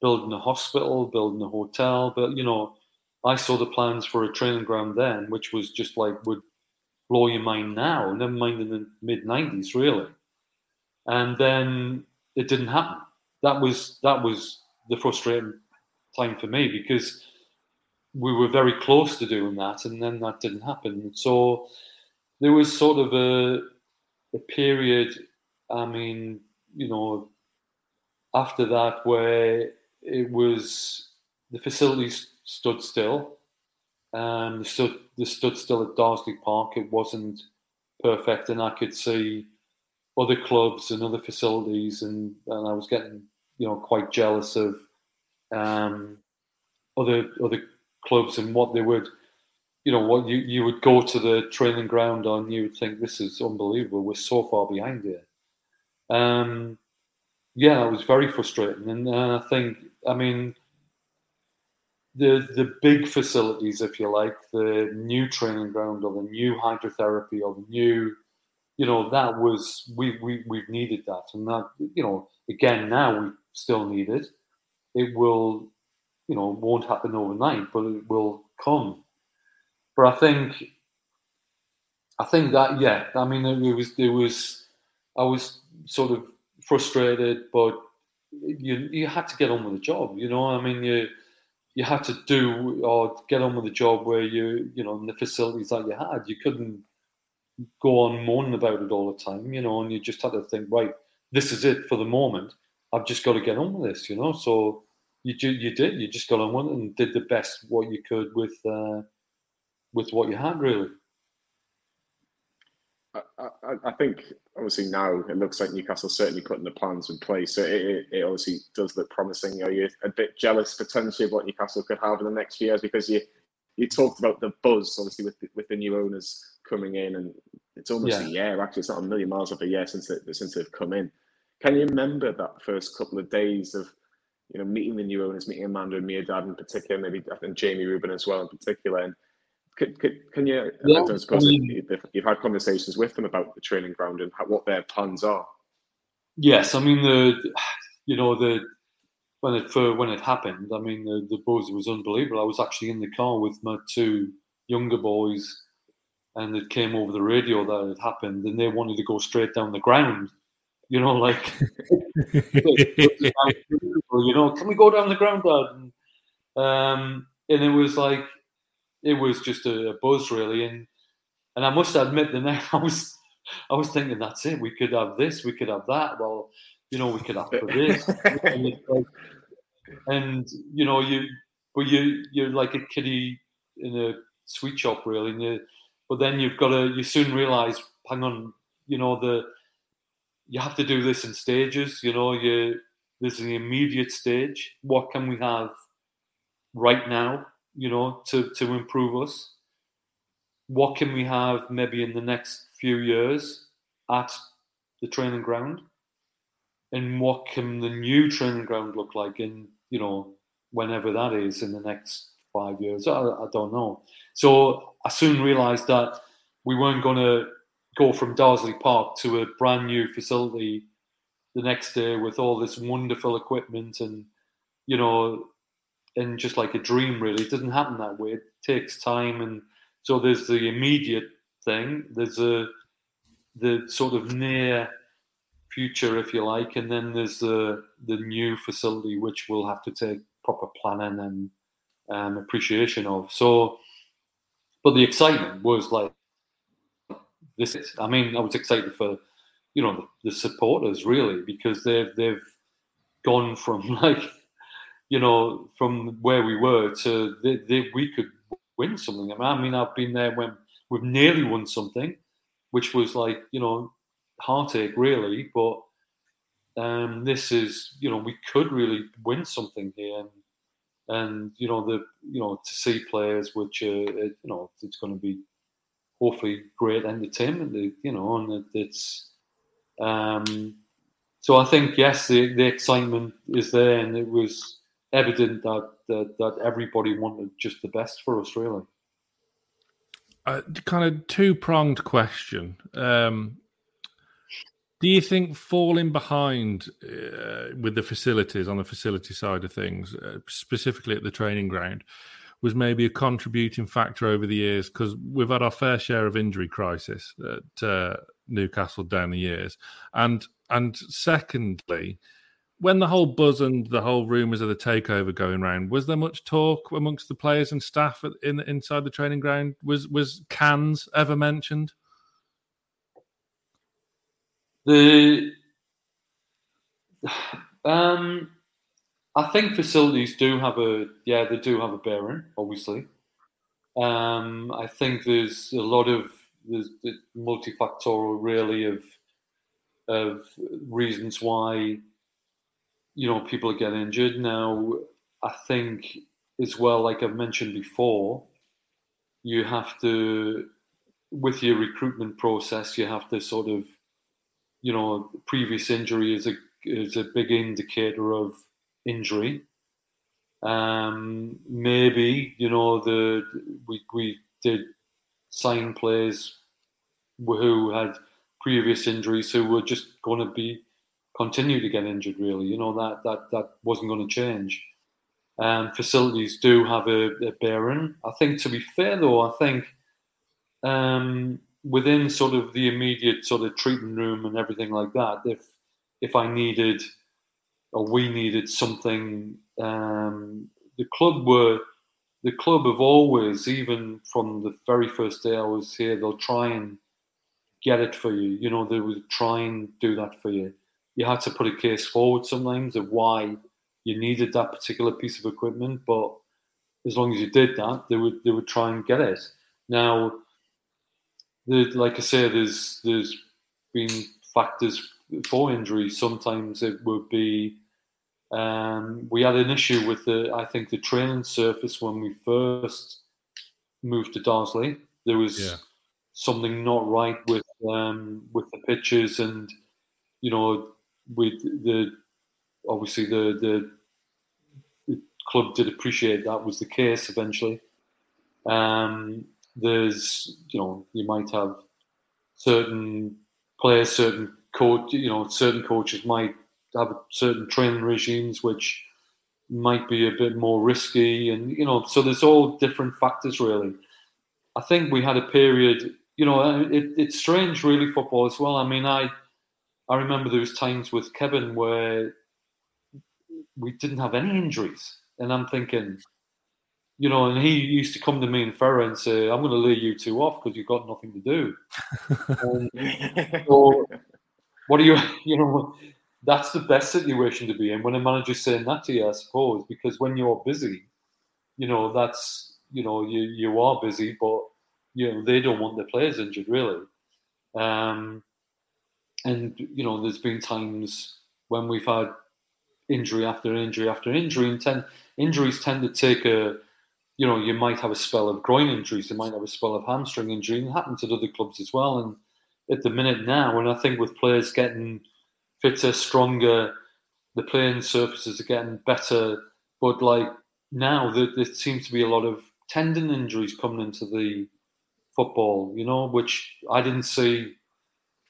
building a hospital, building a hotel, but you know, I saw the plans for a training ground then, which was just like would blow your mind now, never mind in the mid '90s, really and then it didn't happen. That was that was the frustrating time for me because we were very close to doing that, and then that didn't happen. So there was sort of a a period. I mean, you know, after that where it was the facilities stood still. They stood stood still at Darsley Park. It wasn't perfect, and I could see other clubs and other facilities, and, and I was getting you know quite jealous of um, other other clubs and what they would you know what you, you would go to the training ground on you would think this is unbelievable. We're so far behind here. Um, yeah it was very frustrating. And uh, i think i mean the the big facilities if you like the new training ground or the new hydrotherapy or the new you know that was we, we we've needed that. And that you know again now we still need it. It will you know won't happen overnight but it will come. But I think, I think that yeah, I mean, it was it was, I was sort of frustrated, but you you had to get on with the job. You know, I mean, you you had to do or get on with the job where you you know in the facilities that you had, you couldn't go on moaning about it all the time. You know, and you just had to think, right, this is it for the moment. I've just got to get on with this. You know, so you you did. You just got on with it and did the best what you could with. Uh, with what you had, really. I, I, I, think obviously now it looks like Newcastle's certainly putting the plans in place. So it, it, it, obviously does look promising. Are you a bit jealous potentially of what Newcastle could have in the next few years? Because you you talked about the buzz, obviously with the, with the new owners coming in, and it's almost yeah. a year. Actually, it's not a million miles of a year since they, since they've come in. Can you remember that first couple of days of you know meeting the new owners, meeting Amanda and Mehrdad in particular, maybe I think Jamie Reuben as well in particular, and can, can, can you? Yeah, I suppose I mean, you've had conversations with them about the training ground and how, what their plans are. Yes, I mean the, you know the when it for when it happened. I mean the the buzz was unbelievable. I was actually in the car with my two younger boys, and it came over the radio that it happened, and they wanted to go straight down the ground. You know, like, <laughs> you know, can we go down the ground, Dad? And, um, and it was like it was just a, buzz really, and and I must admit, the next <laughs> I was I was thinking that's it. We could have this, we could have that. Well, you know, we could have this, <laughs> and you know, you but you you're like a kiddie in a sweet shop really, and you, but then you've got to you soon realise, hang on, you know the you have to do this in stages. You know, you there's an immediate stage. What can we have right now? you know, to, to improve us? What can we have maybe in the next few years at the training ground? And what can the new training ground look like in, you know, whenever that is in the next five years? I, I don't know. So I soon realized that we weren't going to go from Darsley Park to a brand new facility the next day with all this wonderful equipment and you know and just like a dream really. It doesn't happen that way. It takes time. And so there's the immediate thing. There's a the sort of near future if you like. And then there's the the new facility which we'll have to take proper planning and um, appreciation of. So but the excitement was like this is i mean i was excited for you know the, the supporters really because they've they've gone from <laughs> like you know, from where we were to the, we could win something. I mean, I mean, I've been there when we've nearly won something, which was like, you know, heartache really. But um, this is, you know, we could really win something here, and, and you know, the you know, to see players, which uh, you know, it's going to be hopefully great entertainment, you know, and it, it's. Um, so I think yes, the, the excitement is there, and it was evident that, that, that everybody wanted just the best for us, really. Uh, kind of two pronged question. Um, do you think falling behind uh, with the facilities on the facility side of things, uh, specifically at the training ground, was maybe a contributing factor over the years? Because we've had our fair share of injury crisis at uh, Newcastle down the years, and and secondly, when the whole buzz and the whole rumours of the takeover going around, was there much talk amongst the players and staff in inside the training ground? Was was cans ever mentioned? The <sighs> um, I think facilities do have a yeah they do have a bearing obviously. Um, I think there's a lot of there's the multifactorial really of of reasons why you know people get injured. Now I think as well, like I've mentioned before, you have to with your recruitment process, you have to sort of you know previous injury is a is a big indicator of injury. Um, maybe you know the we we did sign players who had previous injuries who were just going to be continue to get injured. Really, you know that that that wasn't going to change. Um, facilities do have a, a, bearing. I think to be fair though, I think um, within sort of the immediate sort of treatment room and everything like that, if if I needed or we needed something, um, the club were the club have always, even from the very first day I was here, they'll try and get it for you. You know, they would try and do that for you. You had to put a case forward sometimes of why you needed that particular piece of equipment, but as long as you did that, they would they would try and get it. Now, like I say, there's there's been factors for injury. Sometimes it would be um, we had an issue with the I think the training surface when we first moved to Darsley. There was yeah. something not right with um, with the pitches, and you know, with the obviously the, the, the club did appreciate that was the case eventually. Um, there's you know you might have certain players, certain coach, you know, certain coaches might have certain training regimes which might be a bit more risky, and you know, so there's all different factors really. I think we had a period, you know, it, it's strange really football as well. I mean, I I remember was times with Kevin where we didn't have any injuries, and I'm thinking, you know, and he used to come to me in Ferris and say, "I'm going to lay you two off because you've got nothing to do." <laughs> so, what are you, <laughs> you know, that's the best situation to be in when a manager's saying that to you, I suppose, because when you're busy, you know, that's, you know, you, you are busy, but, you know, they don't want their players injured, really. Um, and, you know, there's been times when we've had injury after injury after injury, and ten, injuries tend to take a, you know, you might have a spell of groin injuries, you might have a spell of hamstring injury, and it happens at other clubs as well. And at the minute now, and I think with players getting fitter, stronger, the playing surfaces are getting better, but like now there, there seems to be a lot of tendon injuries coming into the football, you know, which I didn't see.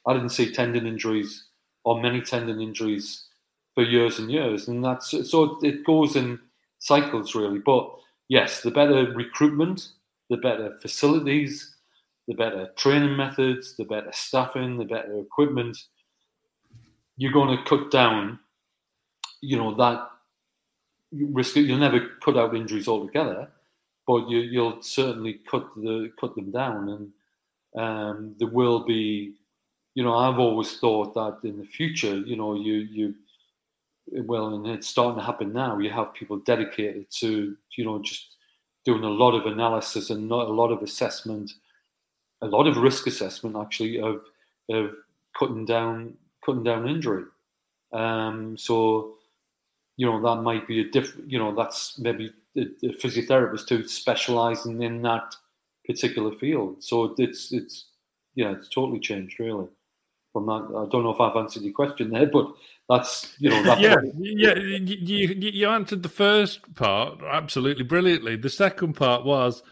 I didn't see tendon injuries or many tendon injuries for years and years, and that's so it goes in cycles really. But yes, the better recruitment, the better facilities, the better training methods, the better staffing, the better equipment, you're going to cut down, you know, that risk. You'll never cut out injuries altogether, but you, will certainly cut the cut them down, and um, there will be. You know, I've always thought that in the future, you know, you you well, and it's starting to happen now. You have people dedicated to, you know, just doing a lot of analysis and not a lot of assessment, a lot of risk assessment actually of of cutting down cutting down injury. Um, so, you know, that might be a different, you know, that's maybe a, a physiotherapist who's specializing in that particular field. So it's, it's, yeah, it's totally changed really from that. I don't know if I've answered your question there, but that's, you know, that's yeah, yeah, you, you, you answered the first part absolutely brilliantly. The second part was,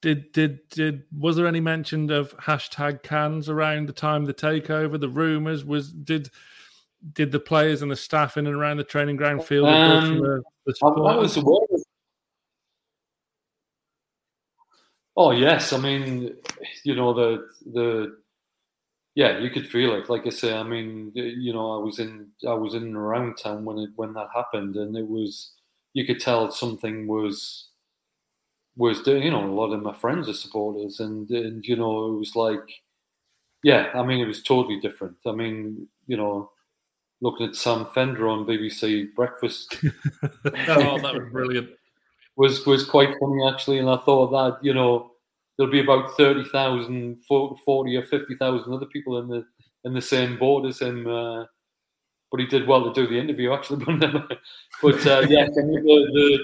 did did did was there any mention of hashtag cans around the time of the takeover? The rumours was did did the players and the staff in and around the training ground feel um, the, the was aware. Oh yes, I mean, you know the the yeah, you could feel it. Like I say, I mean, you know, I was in I was in and around town when it when that happened, and it was you could tell something was was doing, you know, a lot of my friends are supporters, and and you know, it was like, yeah, I mean, it was totally different. I mean, you know, looking at Sam Fender on BBC Breakfast. <laughs> oh, that was brilliant. Was was quite funny actually, and I thought that you know there'll be about 30,000, 40 or fifty thousand other people in the in the same boat as him. Uh, but he did well to do the interview <laughs> actually. but uh, yeah, the, the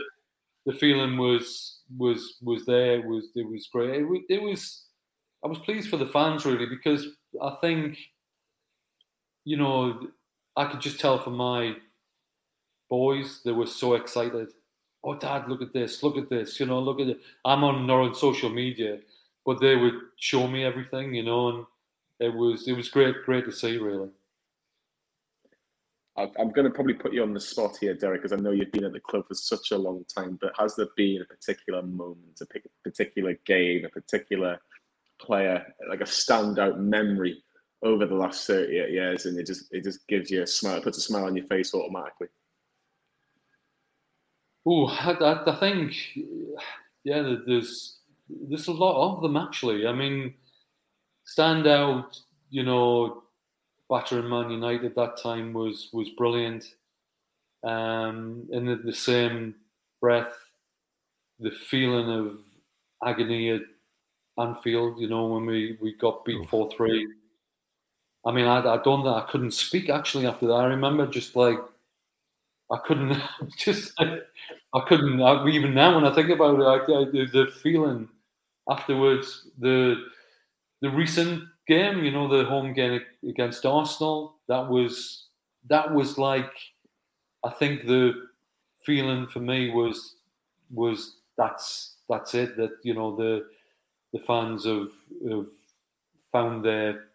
the feeling was was was there. It was it was great. It, it was. I was pleased for the fans really because I think you know I could just tell from my boys they were so excited. Oh, Dad, look at this! Look at this! You know, look at it. I'm on on social media, but they would show me everything. You know, and it was it was great, great to see, really. I'm going to probably put you on the spot here, Derek, because I know you've been at the club for such a long time. But has there been a particular moment, a particular game, a particular player, like a standout memory over the last 38 years, and it just it just gives you a smile, puts a smile on your face automatically. Oh, I, I, think, yeah, there's there's a lot of them actually. I mean, stand out, you know, battering Man United that time was was brilliant. Um, in the, the same breath, the feeling of agony at Anfield, you know, when we, we got beat 4 3 I mean, I, I don't I couldn't speak actually after that. I remember just like I couldn't <laughs> just I couldn't I, even now when I think about it, I, I, the, the feeling afterwards, the the recent game, you know, the home game against Arsenal, that was that was like I think the feeling for me was was that's that's it that you know the the fans have, have found their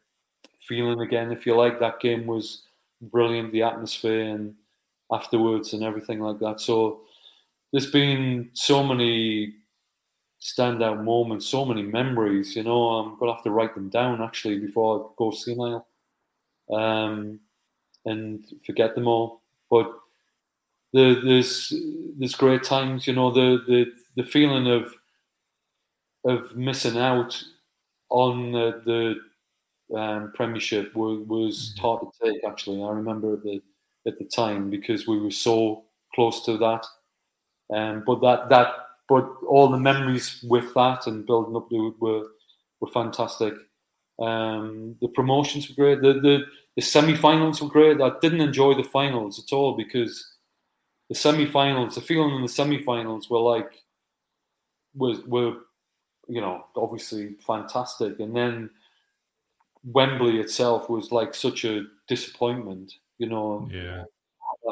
feeling again, if you like. That game was brilliant, the atmosphere and afterwards and everything like that. So there's been so many standout moments, so many memories. You know, I'm gonna have to write them down actually before I go senile, um, and forget them all. But the, there's there's great times. You know, the the the feeling of of missing out on the, the um, Premiership was, was mm-hmm. hard to take. Actually, I remember the at the time because we were so close to that. Um, but that that but all the memories with that and building up it were were fantastic. Um, the promotions were great. The the, the semi-finals were great. I didn't enjoy the finals at all because the semi-finals, the feeling in the semi-finals were like was were you know obviously fantastic, and then Wembley itself was like such a disappointment. You know, yeah.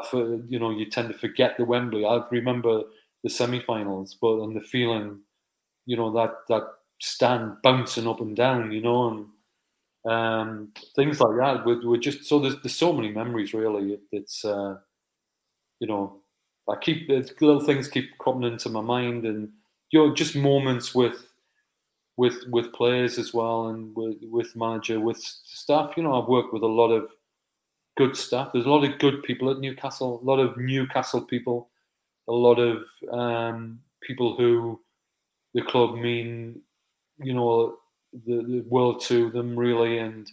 For, you know, you tend to forget the Wembley. I remember the semi-finals, but and the feeling, you know, that that stand bouncing up and down, you know, and um, things like that. We're, we're, just so there's there's so many memories. Really, it, it's uh, you know, I keep little things keep cropping into my mind, and you know, just moments with with with players as well, and with with manager, with staff. You know, I've worked with a lot of good staff. There's a lot of good people at Newcastle. A lot of Newcastle people. A lot of um, people who the club mean, you know, the, the world to them really. And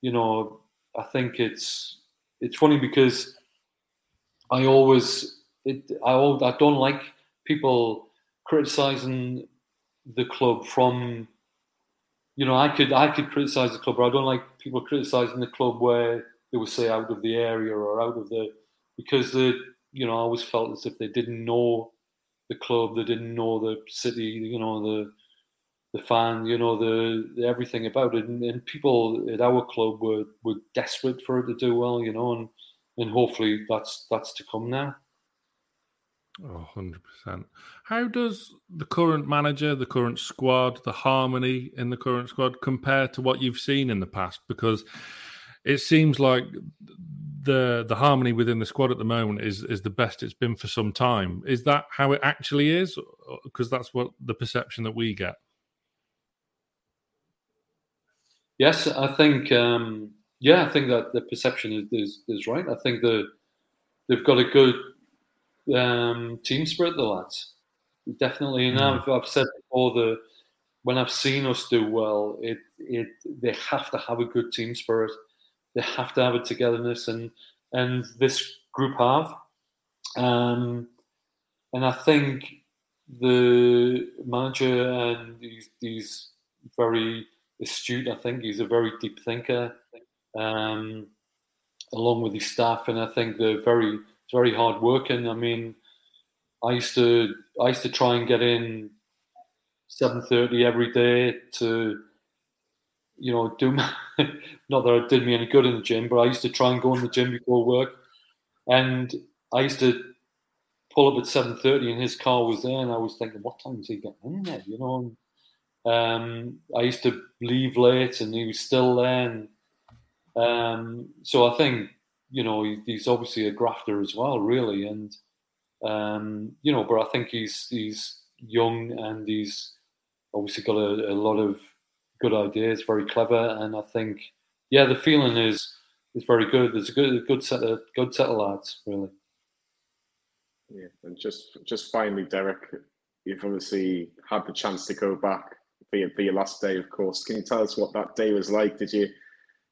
you know, I think it's it's funny because I always it I I don't like people criticizing the club from you know I could I could criticize the club but I don't like people criticizing the club where they would say out of the area or out of the because the you know I always felt as if they didn't know the club they didn't know the city you know the the fan you know the, the everything about it and, and, people at our club were were desperate for it to do well you know and and hopefully that's that's to come now Oh, 100%. How does the current manager, the current squad, the harmony in the current squad compare to what you've seen in the past? Because it seems like the the harmony within the squad at the moment is is the best it's been for some time. Is that how it actually is? Because that's what the perception that we get. Yes, I think. Um, yeah, I think that the perception is, is, is right. I think the they've got a good um, team spirit, the lads. Definitely, and mm. I've, I've said before the when I've seen us do well, it it they have to have a good team spirit. They have to have a togetherness, and and this group have. Um, and I think the manager and he's, he's very astute. I think he's a very deep thinker, um, along with his staff, and I think they're very very hard working. I mean, I used to I used to try and get in seven thirty every day to you know do my, <laughs> not that it did me any good in the gym, but I used to try and go in the gym before work, and I used to pull up at seven thirty, and his car was there, and I was thinking, what time is he getting in there? You know. Um, I used to leave late, and he was still there. And, um, so I think you know he, he's obviously a grafter as well, really. And um, you know, but I think he's he's young and he's obviously got a, a lot of good ideas, very clever, and I think yeah, the feeling is is very good. There's a good good set of good set of lads, really. Yeah, and just just finally, Derek, you've obviously had the chance to go back for your, for your last day, of course. Can you tell us what that day was like? Did you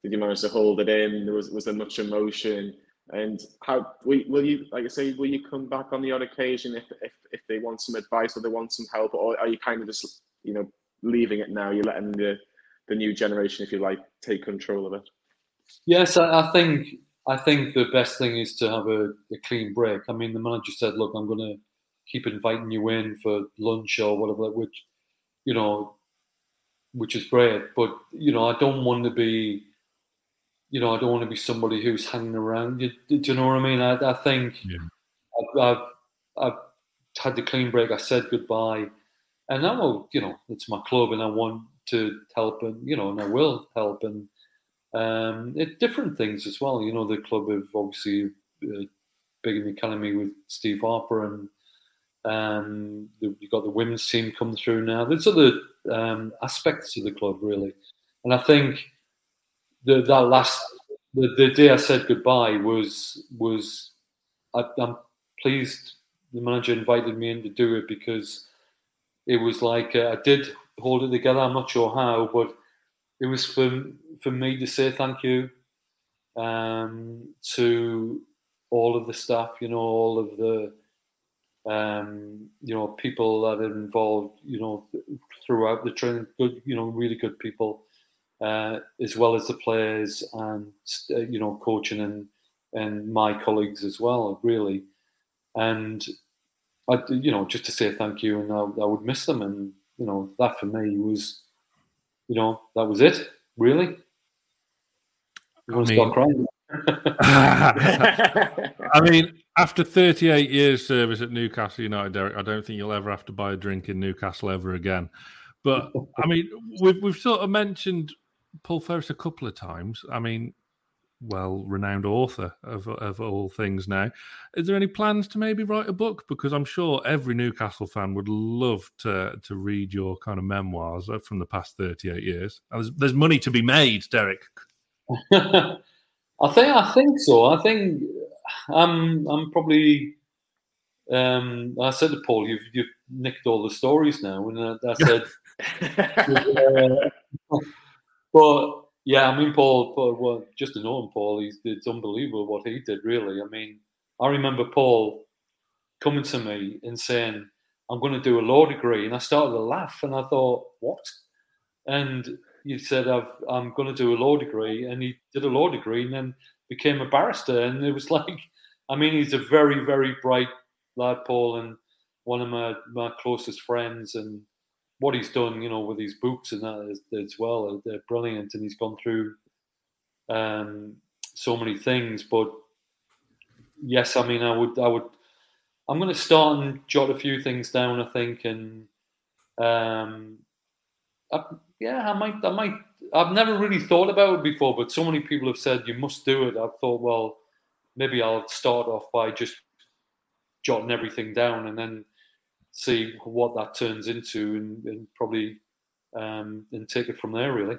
did you manage to hold it in? Was was there much emotion? And how will you, like I say, will you come back on the odd occasion if, if if they want some advice or they want some help, or are you kind of just you know leaving it now? You're letting the the new generation, if you like, take control of it. Yes, I, I think I think the best thing is to have a, a clean break. I mean, the manager said, "Look, I'm going to keep inviting you in for lunch or whatever," which you know which is great. But you know, I don't want to be, you know, I don't want to be somebody who's hanging around. You, do you know what I mean? I, I think yeah. I've, I've, I've had the clean break. I said goodbye, and now you know it's my club, and I want to help, and you know, and I will help, and um, it different things as well. You know, the club have obviously uh, big in the academy with Steve Harper and um, you've got the women's team come through now. There's other um, aspects of the club really, and I think the, that last the, the day I said goodbye was was I, I'm pleased the manager invited me in to do it because it was like uh, I did hold it together. I'm not sure how, but it was for for me to say thank you um, to all of the staff. You know, all of the um, you know, people that are involved, you know, throughout the training, good, you know, really good people, uh, as well as the players and uh, you know, coaching and and my colleagues as well, really. And I, you know, just to say thank you, and I, I would miss them, and you know, that for me was, you know, that was it, really. I mean, <laughs> <laughs> I mean, after 38 years service at Newcastle United, Derek, I don't think you'll ever have to buy a drink in Newcastle ever again. But I mean, <laughs> we've we've sort of mentioned Paul Ferris a couple of times. I mean, well renowned author of of all things now. Is there any plans to maybe write a book? Because I'm sure every Newcastle fan would love to to read your kind of memoirs from the past 38 years. There's, there's money to be made, Derek. <laughs> I think I think so. I think I'm I'm probably. Um, I said to Paul, "You've you've nicked all the stories now," and I, I said, uh, <laughs> <laughs> "But yeah, I mean, Paul, Paul well, just to know him, Paul, he's it's unbelievable what he did. Really, I mean, I remember Paul coming to me and saying, "I'm going to do a law degree," and I started to laugh, and I thought, "What?" And he said, i am going to do a law degree. And he did a law degree and then became a barrister. And it was <laughs> like, I mean, he's a very, very bright lad, Paul, and one of my, my closest friends. And what he's done, you know, with his books and that as, as well, they're brilliant. And he's gone through um, so many things. But yes, I mean, I would, I would, I'm going to start and jot a few things down, I think, and um, I, yeah, I might, I might. I've never really thought about it before, but so many people have said you must do it. I've thought, well, maybe I'll start off by just jotting everything down and then see what that turns into, and, and probably um, and take it from there. Really.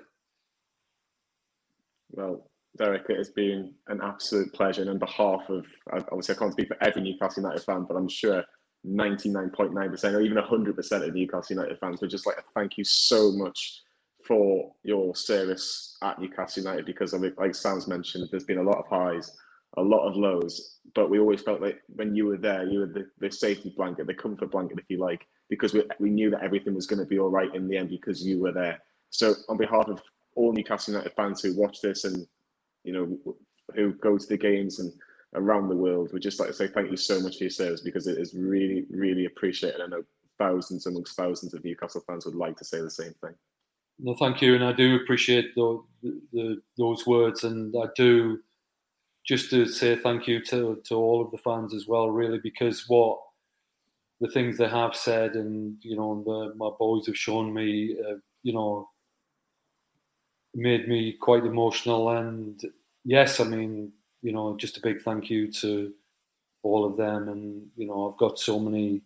Well, Derek, it has been an absolute pleasure. And on behalf of, obviously, I can't speak for every Newcastle United fan, but I'm sure 99.9% or even 100% of Newcastle United fans would just like to thank you so much for your service at Newcastle United because, like Sam's mentioned, there's been a lot of highs, a lot of lows, but we always felt like when you were there, you were the, the safety blanket, the comfort blanket, if you like, because we, we knew that everything was going to be all right in the end because you were there. So, on behalf of all Newcastle United fans who watch this and you know who go to the games and around the world, we'd just like to say thank you so much for your service because it is really, really appreciated. I know thousands amongst thousands of Newcastle fans would like to say the same thing. No, thank you, and I do appreciate the, the, those words, and I do just to say thank you to to all of the fans as well, really, because what the things they have said, and you know, the, my boys have shown me, uh, you know, made me quite emotional. And yes, I mean, you know, just a big thank you to all of them. And you know, I've got so many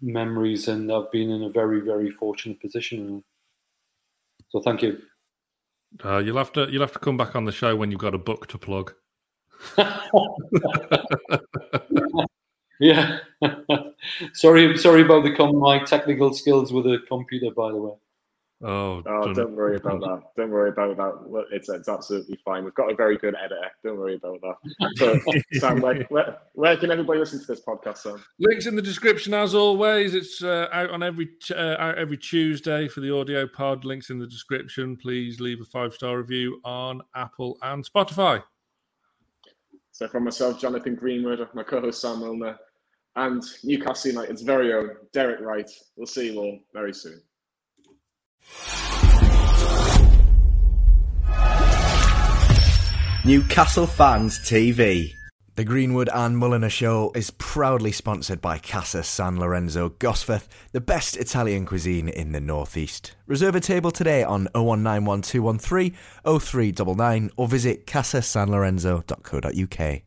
memories, and I've been in a very, very fortunate position. So thank you. Uh, you'll have to you'll have to come back on the show when you've got a book to plug. <laughs> yeah. <laughs> sorry, sorry about the com- my technical skills with a computer, by the way. Oh, oh don't worry about that. Don't worry about that. It's, it's absolutely fine. We've got a very good editor. Don't worry about that. So, <laughs> Sam, where, where, where, can everybody listen to this podcast, Sam? Links in the description, as always. It's uh, out on every uh, out every Tuesday for the audio pod. Links in the description. Please leave a five star review on Apple and Spotify. So, from myself, Jonathan Greenwood, my co host, Sam Mulliner, and Newcastle United's very own Derek Wright. We'll see you all very soon. Newcastle Fans TV. The Greenwood and Mulliner Show is proudly sponsored by Casa San Lorenzo Gosforth, the best Italian cuisine in the Northeast. Reserve a table today on 0191 0399 or visit casasanlorenzo.co.uk.